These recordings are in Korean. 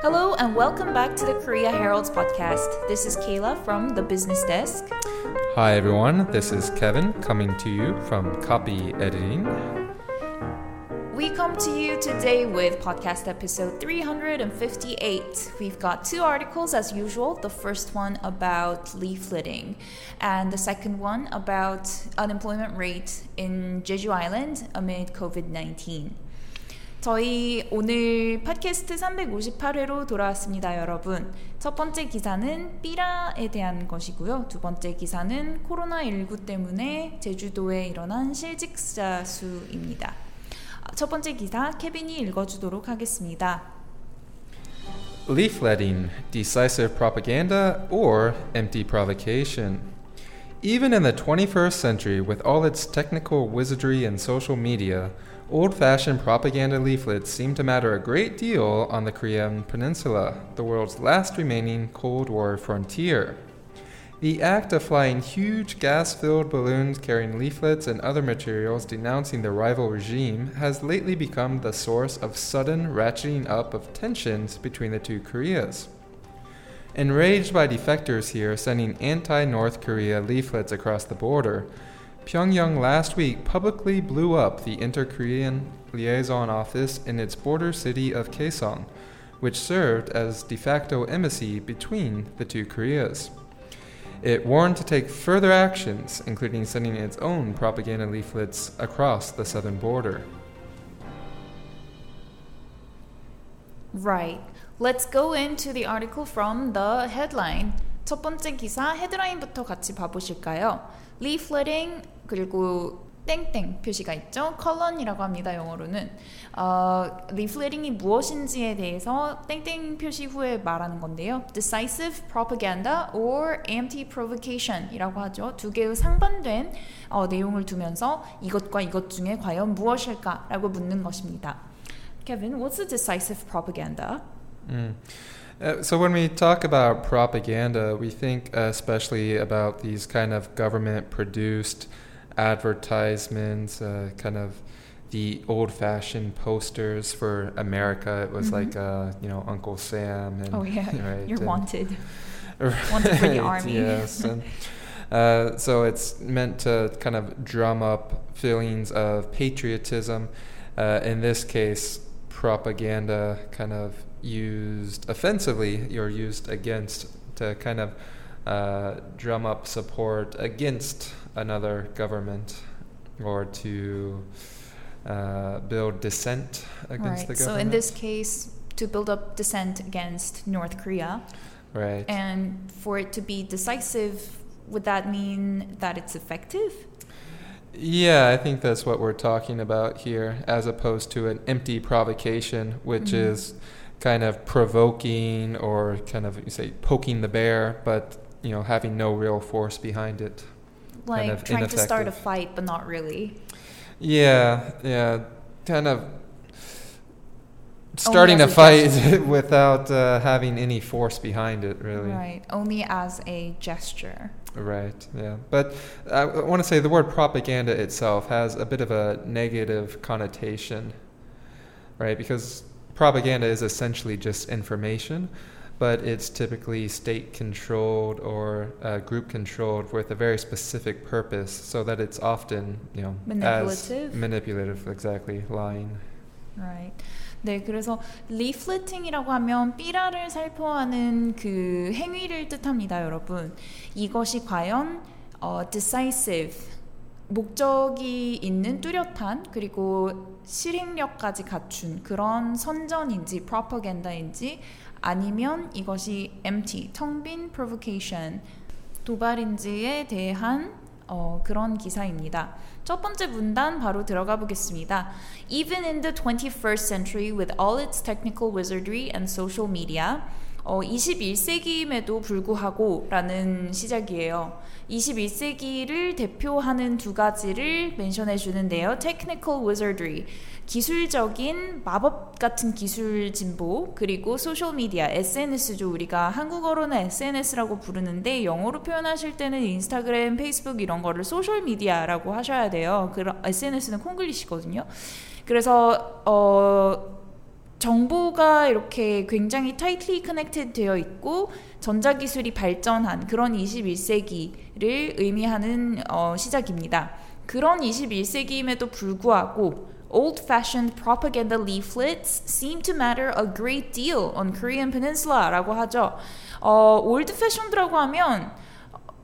Hello and welcome back to the Korea Herald's podcast. This is Kayla from the business desk. Hi everyone, this is Kevin coming to you from Copy Editing. We come to you today with podcast episode 358. We've got two articles as usual. The first one about leafleting, and the second one about unemployment rate in Jeju Island amid COVID 19. 저희 오늘 팟캐스트 358회로 돌아왔습니다, 여러분. 첫 번째 기사는 삐라에 대한 것이고요. 두 번째 기사는 코로나19 때문에 제주도에 일어난 실직자 수입니다. 첫 번째 기사 케빈이 읽어주도록 하겠습니다. Leafletting, decisive propaganda, or empty provocation. Even in the 21st century, with all its technical wizardry and social media, old fashioned propaganda leaflets seem to matter a great deal on the Korean Peninsula, the world's last remaining Cold War frontier. The act of flying huge gas filled balloons carrying leaflets and other materials denouncing the rival regime has lately become the source of sudden ratcheting up of tensions between the two Koreas. Enraged by defectors here sending anti North Korea leaflets across the border, Pyongyang last week publicly blew up the Inter Korean Liaison Office in its border city of Kaesong, which served as de facto embassy between the two Koreas. It warned to take further actions, including sending its own propaganda leaflets across the southern border. Right. Let's go into the article from the headline. 첫 번째 기사 헤드라인부터 같이 봐보실까요? Leafletting 그리고 땡땡 표시가 있죠. 컬런이라고 합니다. 영어로는 어, 리플레팅이 무엇인지에 대해서 땡땡 표시 후에 말하는 건데요. Decisive propaganda or anti-provocation이라고 하죠. 두 개의 상반된 어, 내용을 두면서 이것과 이것 중에 과연 무엇일까라고 묻는 것입니다. Kevin, what's the decisive propaganda? Mm. Uh, so when we talk about propaganda, we think especially about these kind of government-produced advertisements, uh, kind of the old-fashioned posters for America. It was Mhm. like, uh, you know, Uncle Sam and Oh yeah, right, you're and- wanted. Wanted for the army. Yes, and uh, so it's meant to kind of drum up feelings of patriotism. Uh, in this case, propaganda kind of used offensively or used against to kind of uh, drum up support against another government or to uh, build dissent against right. the government. So in this case, to build up dissent against North Korea, right. and for it to be decisive, would that mean that it's effective? Yeah, I think that's what we're talking about here, as opposed to an empty provocation, which Mhm. is kind of provoking or kind of you say poking the bear, but you know having no real force behind it. Like of trying to start a fight, but not really. Yeah, yeah, kind of starting a fight without uh, having any force behind it, really. Right. Only as a gesture. Right, yeah. But I want to say the word propaganda itself has a bit of a negative connotation, right? Because propaganda is essentially just information, but it's typically state controlled or uh, group controlled with a very specific purpose, so that it's often, you know, Manipulative? as manipulative, exactly, lying. Right. 네, 그래서 리플레팅이라고 하면 삐라를 살포하는 그 행위를 뜻합니다, 여러분. 이것이 과연 어, decisive 목적이 있는 뚜렷한 그리고 실행력까지 갖춘 그런 선전인지 프로파간다인지 아니면 이것이 empty 텅빈 provocation 도발인지에 대한 어, 그런 기사입니다. 첫 번째 문단 바로 들어가 보겠습니다. Even in the 21st century with all its technical wizardry and social media, 어, 21세기임에도 불구하고 라는 시작이에요. 21세기를 대표하는 두 가지를 mention해 주는데요. Technical wizardry. 기술적인 마법 같은 기술 진보 그리고 소셜 미디어 SNS죠 우리가 한국어로는 SNS라고 부르는데 영어로 표현하실 때는 인스타그램, 페이스북 이런 거를 소셜 미디어라고 하셔야 돼요. 그 SNS는 콩글리시거든요. 그래서 어 정보가 이렇게 굉장히 tightly connected 되어 있고 전자기술이 발전한 그런 21세기를 의미하는 어, 시작입니다. 그런 21세기임에도 불구하고 old-fashioned propaganda leaflets seem to matter a great deal on Korean Peninsula라고 하죠. 어, old-fashioned라고 하면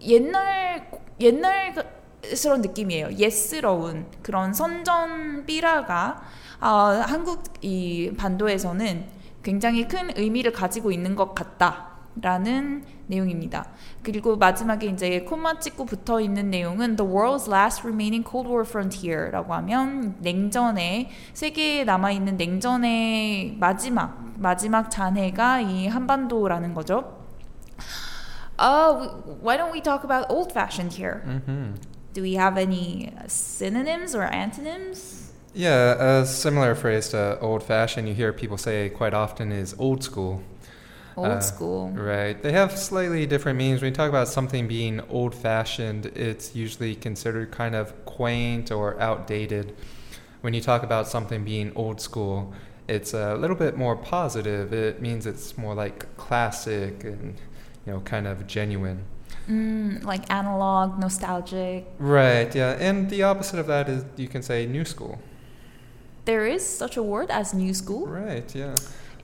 옛날 옛날스러운 느낌이에요. 옛스러운 그런 선전 삐라가 어, 한국 이 반도에서는 굉장히 큰 의미를 가지고 있는 것 같다 라는 내용입니다. 그리고 마지막에 이제 콤마 찍고 붙어 있는 내용은 The world's last remaining Cold War frontier라고 하면 냉전의 세계에 남아 있는 냉전의 마지막 마지막 잔해가 이 한반도라는 거죠. Uh, why don't we talk about old-fashioned here? Mm-hmm. Do we have any synonyms or antonyms? Yeah, a similar phrase to old fashioned you hear people say quite often is old school. Old Uh, school. Right. They have slightly different meanings. When you talk about something being old fashioned, it's usually considered kind of quaint or outdated. When you talk about something being old school, it's a little bit more positive. It means it's more like classic and, you know, kind of genuine. Mm, like analog, nostalgic. Right, yeah. And the opposite of that is you can say new school. There is such a word as new school. Right, yeah.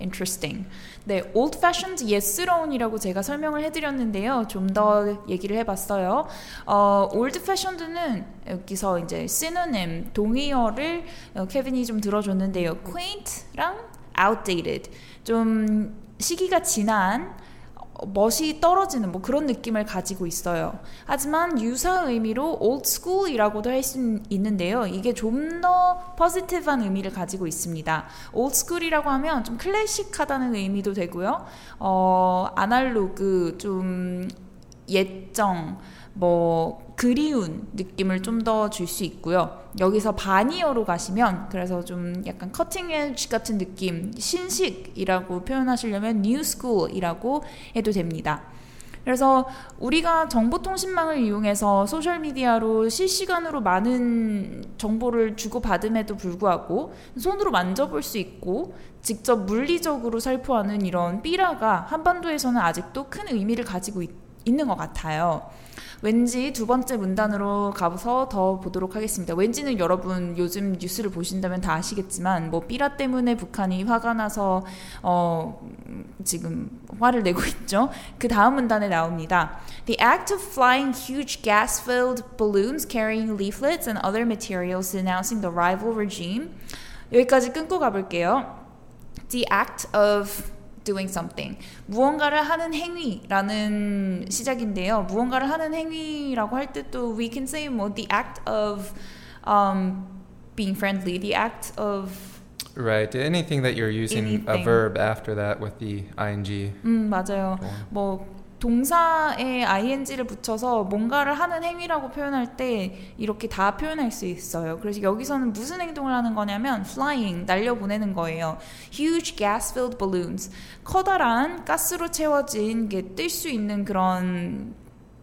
Interesting. 네, old fashioned 옛스러운이라고 제가 설명을 해드렸는데요. 좀 더 얘기를 해봤어요. 어, old fashioned는 여기서 이제 synonym 동의어를 어, 케빈이 좀 들어줬는데요. quaint랑 outdated 좀 시기가 지난 어, 멋이 떨어지는 뭐 그런 느낌을 가지고 있어요. 하지만 유사 의미로 old school이라고도 할 수 있는데요. 이게 좀 더 포지티브한 의미를 가지고 있습니다. old school이라고 하면 좀 클래식하다는 의미도 되고요. 어, 아날로그 좀 예정 뭐 그리운 느낌을 좀 더 줄 수 있고요. 여기서 바니어로 가시면 그래서 좀 약간 커팅 에지 같은 느낌, 신식이라고 표현하시려면 school이라고 해도 됩니다. 그래서 우리가 정보통신망을 이용해서 소셜미디어로 실시간으로 많은 정보를 주고받음에도 불구하고 손으로 만져볼 수 있고 직접 물리적으로 살포하는 이런 삐라가 한반도에서는 아직도 큰 의미를 가지고 있, 있는 것 같아요. 왠지 두 번째 문단으로 가서 더 보도록 하겠습니다. 왠지는 여러분 요즘 뉴스를 보신다면 다 아시겠지만 뭐 삐라 때문에 북한이 화가 나서 어 지금 화를 내고 있죠. 그 다음 문단에 나옵니다. The act of flying huge gas-filled balloons carrying leaflets and other materials denouncing the rival regime. 여기까지 끊고 가볼게요. The act of doing something. 무언가를 하는 행위라는 시작인데요. 무언가를 하는 행위라고 할 때도 we can say 뭐 the act of um, being friendly, the act of Right. Anything that you're using a Anything. verb after that with the ing. 음 맞아요. form. 뭐 동사에 ing를 붙여서 뭔가를 하는 행위라고 표현할 때 이렇게 다 표현할 수 있어요. 그래서 여기서는 무슨 행동을 하는 거냐면 flying 날려 보내는 거예요. huge gas-filled balloons 커다란 가스로 채워진 게 뜰 수 있는 그런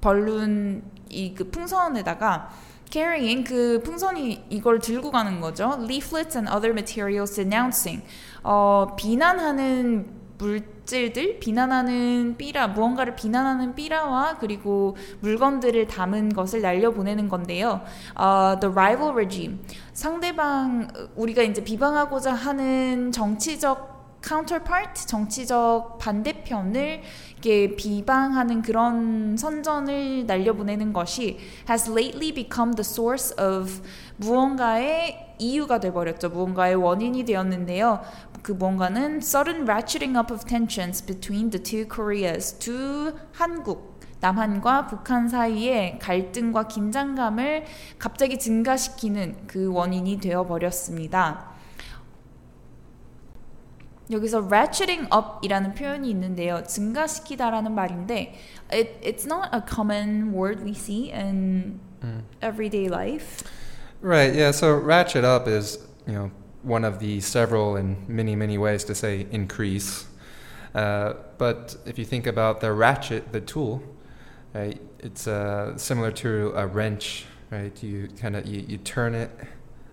벌룬 이 그 풍선에다가 carrying 그 풍선이 이걸 들고 가는 거죠. leaflets and other materials denouncing 어, 비난하는 물질들, 비난하는 삐라, 무언가를 비난하는 삐라와 그리고 물건들을 담은 것을 날려보내는 건데요. 어, the rival regime. 상대방, 우리가 이제 비방하고자 하는 정치적 counterpart, 정치적 반대편을 이렇게 비방하는 그런 선전을 날려보내는 것이 has lately become the source of 무언가의 이유가 돼버렸죠. 무언가의 원인이 되었는데요. 그 뭔가는 sudden ratcheting up of tensions between the two Koreas, 두 한국, 남한과 북한 사이의 갈등과 긴장감을 갑자기 증가시키는 그 원인이 되어 버렸습니다. 여기서 ratcheting up이라는 표현이 있는데요. 증가시키다라는 말인데 it, it's not a common word we see in Mm. everyday life. Right. Yeah. So ratchet up is you know one of the several and many many ways to say increase. Uh, but if you think about the ratchet, the tool, right, it's uh, similar to a wrench, right? You kind of you, you turn it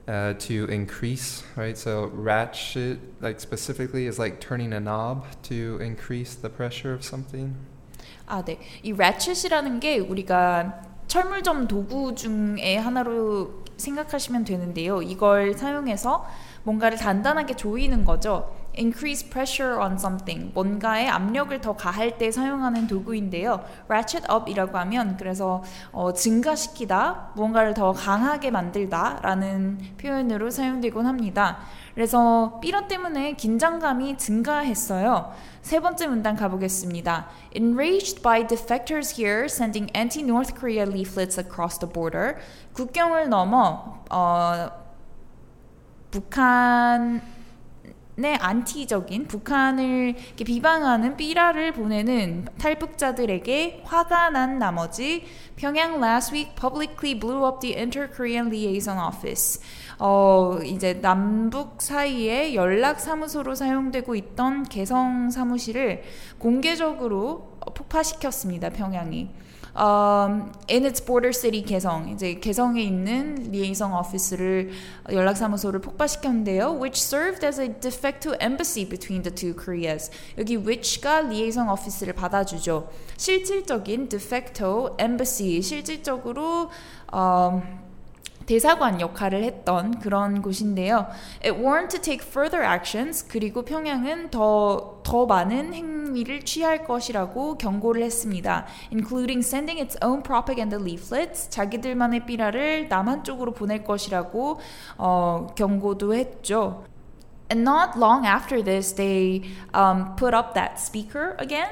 uh, to increase, right? So ratchet, like specifically, is like turning a knob to increase the pressure of something. 아, 네. 이 ratchet이라는 게 우리가 철물점 도구 중에 하나로 생각하시면 되는데요. 이걸 사용해서 뭔가를 단단하게 조이는 거죠. Increase pressure on something. 뭔가에 압력을 더 가할 때 사용하는 도구인데요. ratchet up이라고 하면 그래서 어, 증가시키다, 무언가를 더 강하게 만들다라는 표현으로 사용되곤 합니다. 그래서 삐러 때문에 긴장감이 증가했어요. 세 번째 문단 가보겠습니다. Enraged by defectors here sending anti-North Korea leaflets across the border. 국경을 넘어 어, 북한 의 안티적인 북한을 비방하는 삐라를 보내는 탈북자들에게 화가 난 나머지 평양 last week publicly blew up the inter-Korean liaison office. 어, 이제 남북 사이에 연락 사무소로 사용되고 있던 개성 사무실을 공개적으로 폭파시켰습니다. 평양이. Um, in its border city 개성 이제 개성에 있는 리에이성 오피스를 연락사무소를 폭파시켰는데요. which served as a de facto embassy between the two Koreas. 여기 which가 리에이성 오피스를 받아주죠. 실질적인 de facto embassy 실질적으로 um, 대사관 역할을 했던 그런 곳인데요. It warned to take further actions. 그리고 평양은 더, 더 많은 행위를 취할 것이라고 경고를 했습니다. Including sending its own propaganda leaflets. 자기들만의 삐라를 남한 쪽으로 보낼 것이라고 어, 경고도 했죠. And not long after this, they um, put up that speaker again.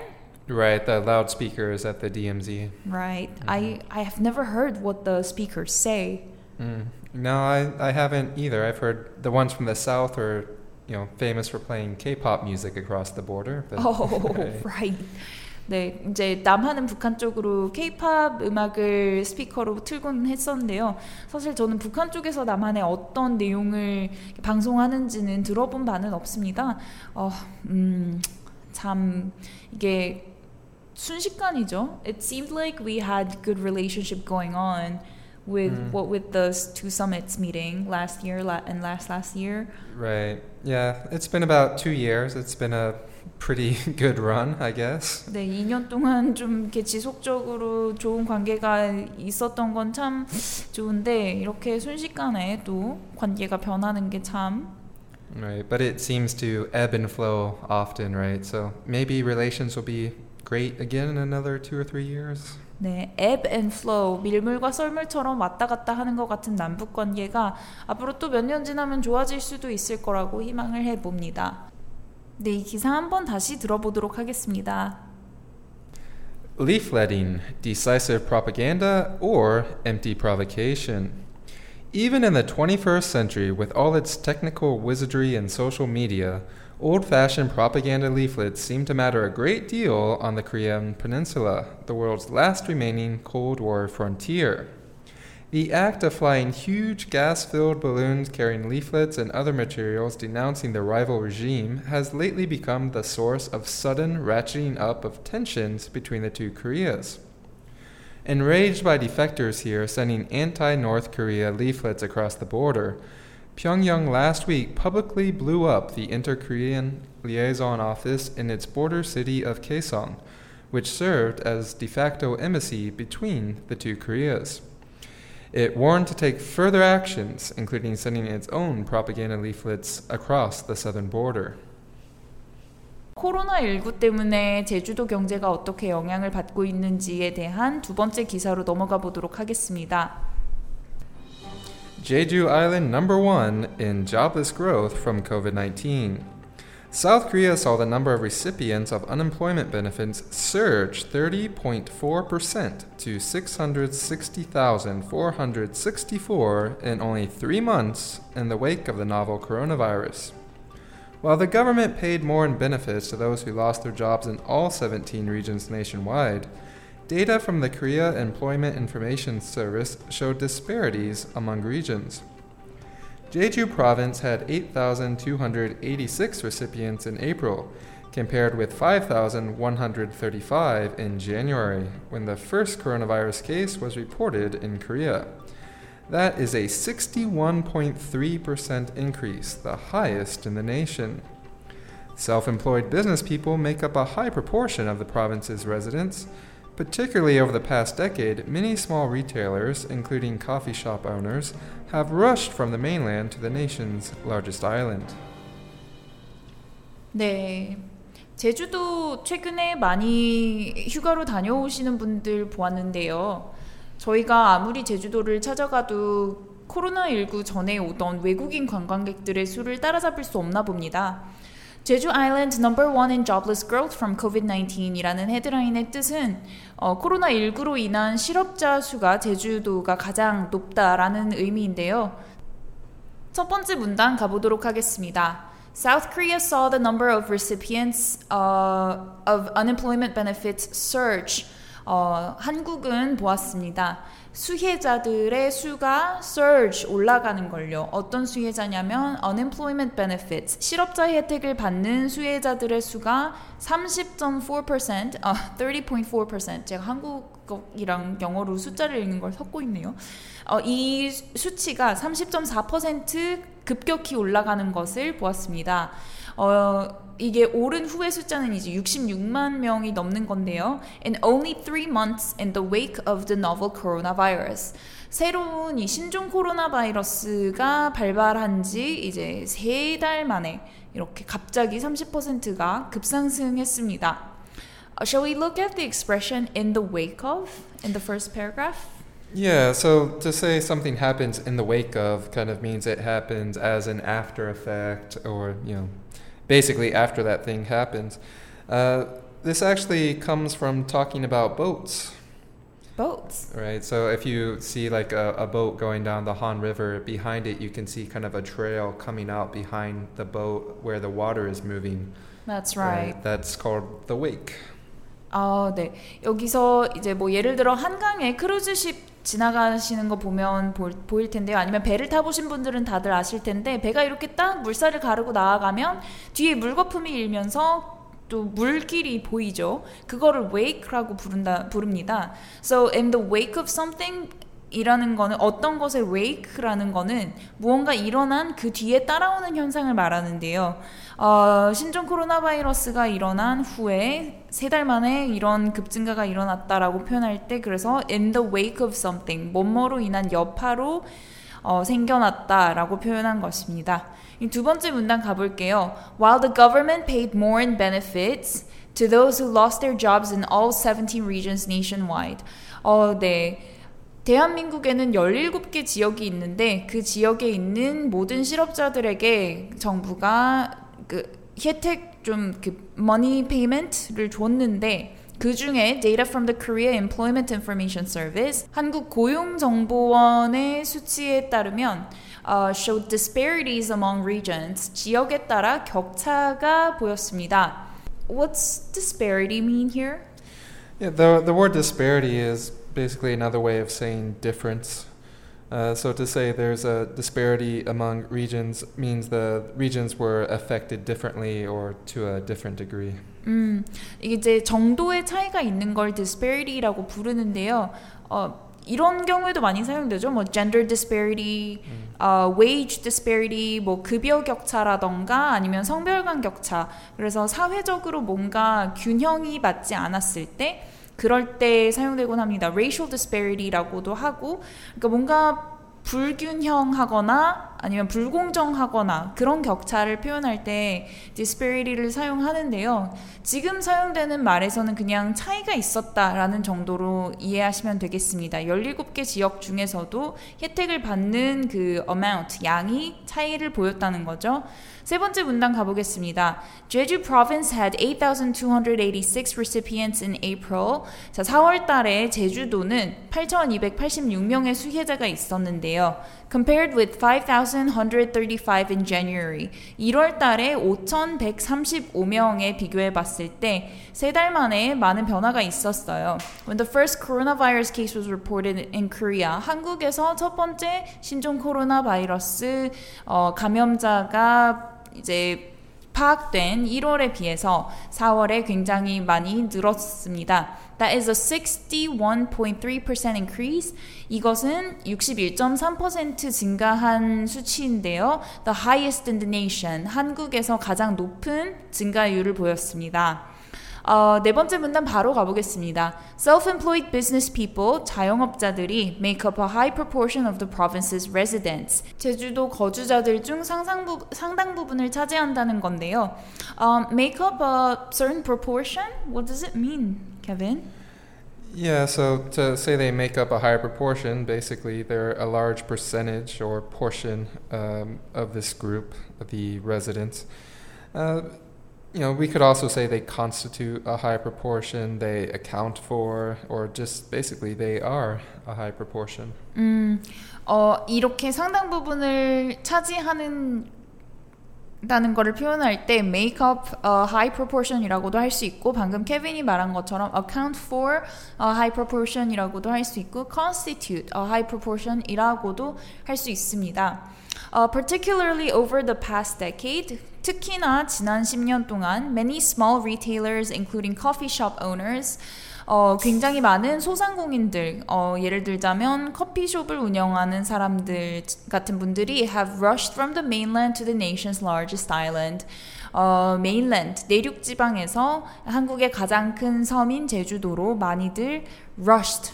Right, the loudspeakers at the DMZ. Right. Mm-hmm. I, I have never heard what the speakers say. Mm. No, I, I haven't either. I've heard the ones from the south are, you know, famous for playing K-pop music across the border. But, oh, right. right. 네, 이제 남한은 북한 쪽으로 K-팝 음악을 스피커로 틀곤 했었는데요. 사실 저는 북한 쪽에서 남한의 어떤 내용을 방송하는지는 들어본 바는 없습니다. 어, 음, 참 이게 순식간이죠. It seemed like we had good relationship going on. with mm. what with those two summits meeting last year la- and last last year. Right. Yeah, it's been about two years. It's been a pretty good run, I guess. 네, 2년 동안 좀 이렇게 지속적으로 좋은 관계가 있었던 건 참 좋은데 이렇게 순식간에 또 관계가 변하는 게 참. Right, but it seems to ebb and flow often, right? So maybe relations will be great again in another two or three years. 네, ebb and flow, 밀물과 썰물처럼 왔다 갔다 하는 것 같은 남북 관계가 앞으로 또 몇 년 지나면 좋아질 수도 있을 거라고 희망을 해봅니다. 네, 이 기사 한번 다시 들어보도록 하겠습니다. Leafletting, decisive propaganda, or empty provocation. Even in the 21st century, with all its technical wizardry and social media, Old fashioned propaganda leaflets seem to matter a great deal on the Korean Peninsula, the world's last remaining Cold War frontier. The act of flying huge gas filled balloons carrying leaflets and other materials denouncing the rival regime has lately become the source of sudden ratcheting up of tensions between the two Koreas. Enraged by defectors here sending anti North Korea leaflets across the border, Pyongyang last week publicly blew up the Inter Korean liaison office in its border city of Kaesong, which served as de facto embassy between the two Koreas. It warned to take further actions, including sending its own propaganda leaflets across the southern border. 코로나19 때문에 제주도 경제가 어떻게 영향을 받고 있는지에 대한 두 번째 기사로 넘어가 보도록 하겠습니다. Jeju Island number one in jobless growth from COVID 19. South Korea saw the number of recipients of unemployment benefits surge 30.4% to 660,464 in only three months in the wake of the novel coronavirus. While the government paid more in benefits to those who lost their jobs in all 17 regions nationwide, Data from the Korea Employment Information Service showed disparities among regions. Jeju Province had 8,286 recipients in April, compared with 5,135 in January, when the first coronavirus case was reported in Korea. That is a 61.3% increase, the highest in the nation. Self employed business people make up a high proportion of the province's residents. Particularly over the past decade, many small retailers, including coffee shop owners, have rushed from the mainland to the nation's largest island. 네. 제주도 최근에 많이 휴가로 다녀오시는 분들 보았는데요. 저희가 아무리 제주도를 찾아가도 코로나19 전에 오던 외국인 관광객들의 수를 따라잡을 수 없나 봅니다. 제주 아일랜드 넘버 원 in jobless growth from COVID-19이라는 헤드라인의 뜻은 어, 코로나19로 인한 실업자 수가 제주도가 가장 높다라는 의미인데요. 첫 번째 문단 가보도록 하겠습니다. South Korea saw the number of recipients uh, of unemployment benefits surge. 어, 한국은 보았습니다. 수혜자들의 수가 surge 올라가는 걸요. 어떤 수혜자냐면 unemployment benefits 실업자 혜택을 받는 수혜자들의 수가 30.4% 어, 30.4% 제가 한국어이랑 영어로 숫자를 읽는 걸 섞고 있네요. 어, 이 수치가 30.4% 급격히 올라가는 것을 보았습니다. 어, 이게 오른 후의 숫자는 이제 66만 명이 넘는 건데요. In only three months in the wake of the novel coronavirus. 새로운 이 신종 코로나 바이러스가 발발한 지 이제 세 달 만에 이렇게 갑자기 30%가 급상승했습니다. Uh, shall we look at the expression in the wake of in the first paragraph? Yeah, so to say something happens in the wake of kind of means it happens as an after effect or, you know, basically after that thing happens. Uh, this actually comes from talking about boats. Boats. Right, so if you see like a, a boat going down the Han River, behind it you can see kind of a trail coming out behind the boat where the water is moving. That's right. That's called the wake. 아, 네. 여기서 이제 뭐 예를 들어 한강에 크루즈십 지나가시는 거 보면 보, 보일 텐데요. 아니면 배를 타보신 분들은 다들 아실 텐데 배가 이렇게 딱 물살을 가르고 나아가면 뒤에 물거품이 일면서 또 물길이 보이죠. 그거를 wake라고 부른다 부릅니다. So in the wake of something 이라는 거는 어떤 것의 wake라는 거는 무언가 일어난 그 뒤에 따라오는 현상을 말하는데요. 어, 신종 코로나 바이러스가 일어난 후에 세 달 만에 이런 급증가가 일어났다라고 표현할 때 그래서 in the wake of something 뭐뭐로 인한 여파로 어, 생겨났다라고 표현한 것입니다. 두 번째 문단 가볼게요. While the government paid more in benefits to those who lost their jobs in all 17 regions nationwide. 어, 네. 대한민국에는 17개 지역이 있는데 그 지역에 있는 모든 실업자들에게 정부가 그 혜택 좀그 money payment를 줬는데 그 중에 data from the Korea Employment Information Service 한국 고용정보원의 수치에 따르면 uh, showed disparities among regions 지역에 따라 격차가 보였습니다. What's disparity mean here? Yeah, the the word disparity is basically another way of saying difference. Uh, so to say there's a disparity among regions means the regions were affected differently or to a different degree. 음, 이게 이제 정도의 차이가 있는 걸 disparity라고 부르는데요. 어, 이런 경우에도 많이 사용되죠. 뭐 gender disparity, 음. 어, wage disparity, 뭐 급여 격차라던가 아니면 성별 간 격차. 그래서 사회적으로 뭔가 균형이 맞지 않았을 때 그럴 때 사용되곤 합니다. racial disparity라고도 하고 그러니까 뭔가 불균형하거나 아니면 불공정하거나 그런 격차를 표현할 때 disparity를 사용하는데요. 지금 사용되는 말에서는 그냥 차이가 있었다라는 정도로 이해하시면 되겠습니다. 17개 지역 중에서도 혜택을 받는 그 amount, 양이 차이를 보였다는 거죠. 세 번째 문단 가보겠습니다. Jeju Province had 8,286 recipients in April. 자, 4월 달에 제주도는 8,286명의 수혜자가 있었는데요. Compared with 5,135 in January. 1월 달에 5,135명에 비교해 봤을 때 세 달 만에 많은 변화가 있었어요. When the first coronavirus case was reported in Korea, 한국에서 첫 번째 신종 코로나 바이러스 어, 감염자가 이제 파악된 1월에 비해서 4월에 굉장히 많이 늘었습니다. That is a 61.3% increase. 이것은 61.3% 증가한 수치인데요. The highest in the nation. 한국에서 가장 높은 증가율을 보였습니다. 어, 네 번째 문단 바로 가보겠습니다. Self-employed business people, 자영업자들이 make up a high proportion of the province's residents. 제주도 거주자들 중 상상부, 상당 부분을 차지한다는 건데요. Um, make up a certain proportion? What does it mean, Kevin? Yeah, so to say they make up a higher proportion, basically they're a large percentage or portion um, of this group, the residents. Uh, you know, we could also say they constitute a high proportion, they account for, or just basically they are a high proportion. 음, 어, 이렇게 상당 부분을 차지하는 다는 거를 표현할 때 make up a high proportion이라고도 할 수 있고 방금 케빈이 말한 것처럼 account for a high proportion이라고도 할 수 있고 constitute a high proportion이라고도 할 수 있습니다. Uh, particularly over the past decade, 특히나 지난 10년 동안 many small retailers including coffee shop owners 어, 굉장히 많은 소상공인들, 어, 예를 들자면 커피숍을 운영하는 사람들 같은 분들이 have rushed from the mainland to the nation's largest island. 어, mainland, 내륙 지방에서 한국의 가장 큰 섬인 제주도로 많이들 rushed,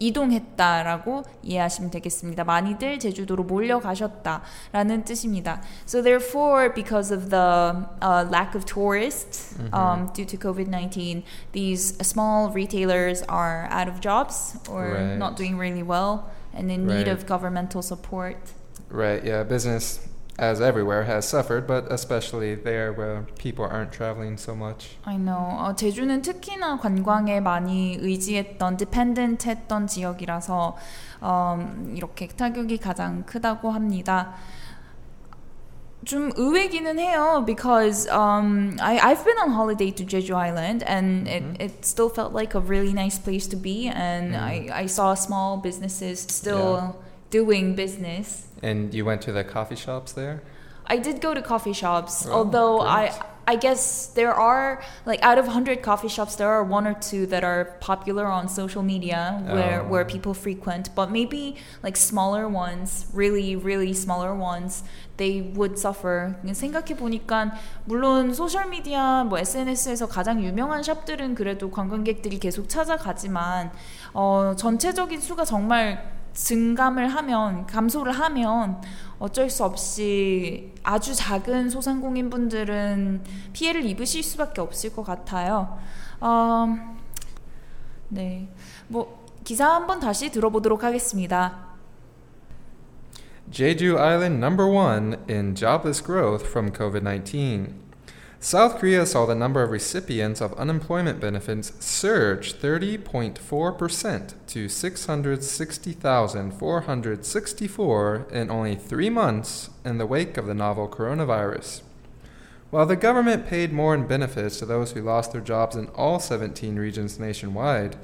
이동했다라고 이해하시면 되겠습니다. 많이들 제주도로 몰려가셨다라는 뜻입니다. So therefore, because of the uh, lack of tourists um, due to COVID-19, these small retailers are out of jobs or Right. not doing really well and in need Right. of governmental support. Right, yeah, business, as everywhere, has suffered, but especially there where people aren't traveling so much. I know. 어, 제주는 특히나 관광에 많이 의지했던, dependent 했던 지역이라서 음, 이렇게 타격이 가장 크다고 합니다. 좀 의외기는 해요 because um, I, I've been on holiday to Jeju Island and it, it still felt like a really nice place to be and I, I saw small businesses still doing business. And you went to the coffee shops there? I did go to coffee shops, Oh, although I great. I guess there are like out of 100 coffee shops there are one or two that are popular on social media where where Oh. people frequent, but maybe like smaller ones, really really smaller ones, they would suffer. 생각해 보니까 물론 소셜 미디어 뭐 SNS에서 가장 유명한 샵들은 그래도 관광객들이 계속 찾아가지만 어 전체적인 수가 정말 증감을 하면 감소를 하면 어쩔 수 없이 아주 작은 소상공인 분들은 피해를 입으실 수밖에 없을 것 같아요. 음, 네, 뭐 기사 한번 다시 들어보도록 하겠습니다. Jeju Island number one in jobless growth from COVID 19. South Korea saw the number of recipients of unemployment benefits surge 30.4% to 660,464 in only three months in the wake of the novel coronavirus. While the government paid more in benefits to those who lost their jobs in all 17 regions nationwide,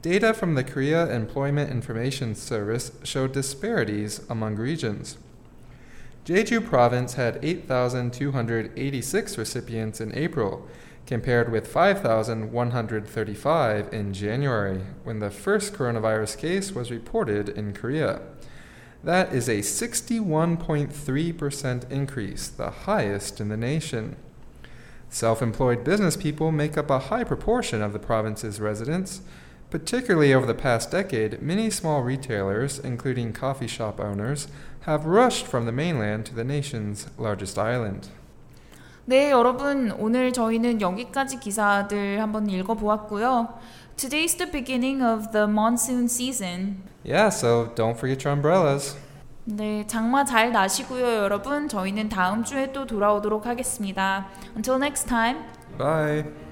data from the Korea Employment Information Service showed disparities among regions. Jeju Province had 8,286 recipients in April, compared with 5,135 in January, when the first coronavirus case was reported in Korea. That is a 61.3% increase, the highest in the nation. Self employed business people make up a high proportion of the province's residents. Particularly over the past decade, many small retailers, including coffee shop owners, have rushed from the mainland to the nation's largest island. 네, 여러분 오늘 저희는 여기까지 기사들 한번 읽어보았고요. Today's the beginning of the monsoon season. Yeah, so don't forget your umbrellas. 네, 장마 잘 나시고요, 여러분. 저희는 다음 주에 또 돌아오도록 하겠습니다. Until next time. Bye.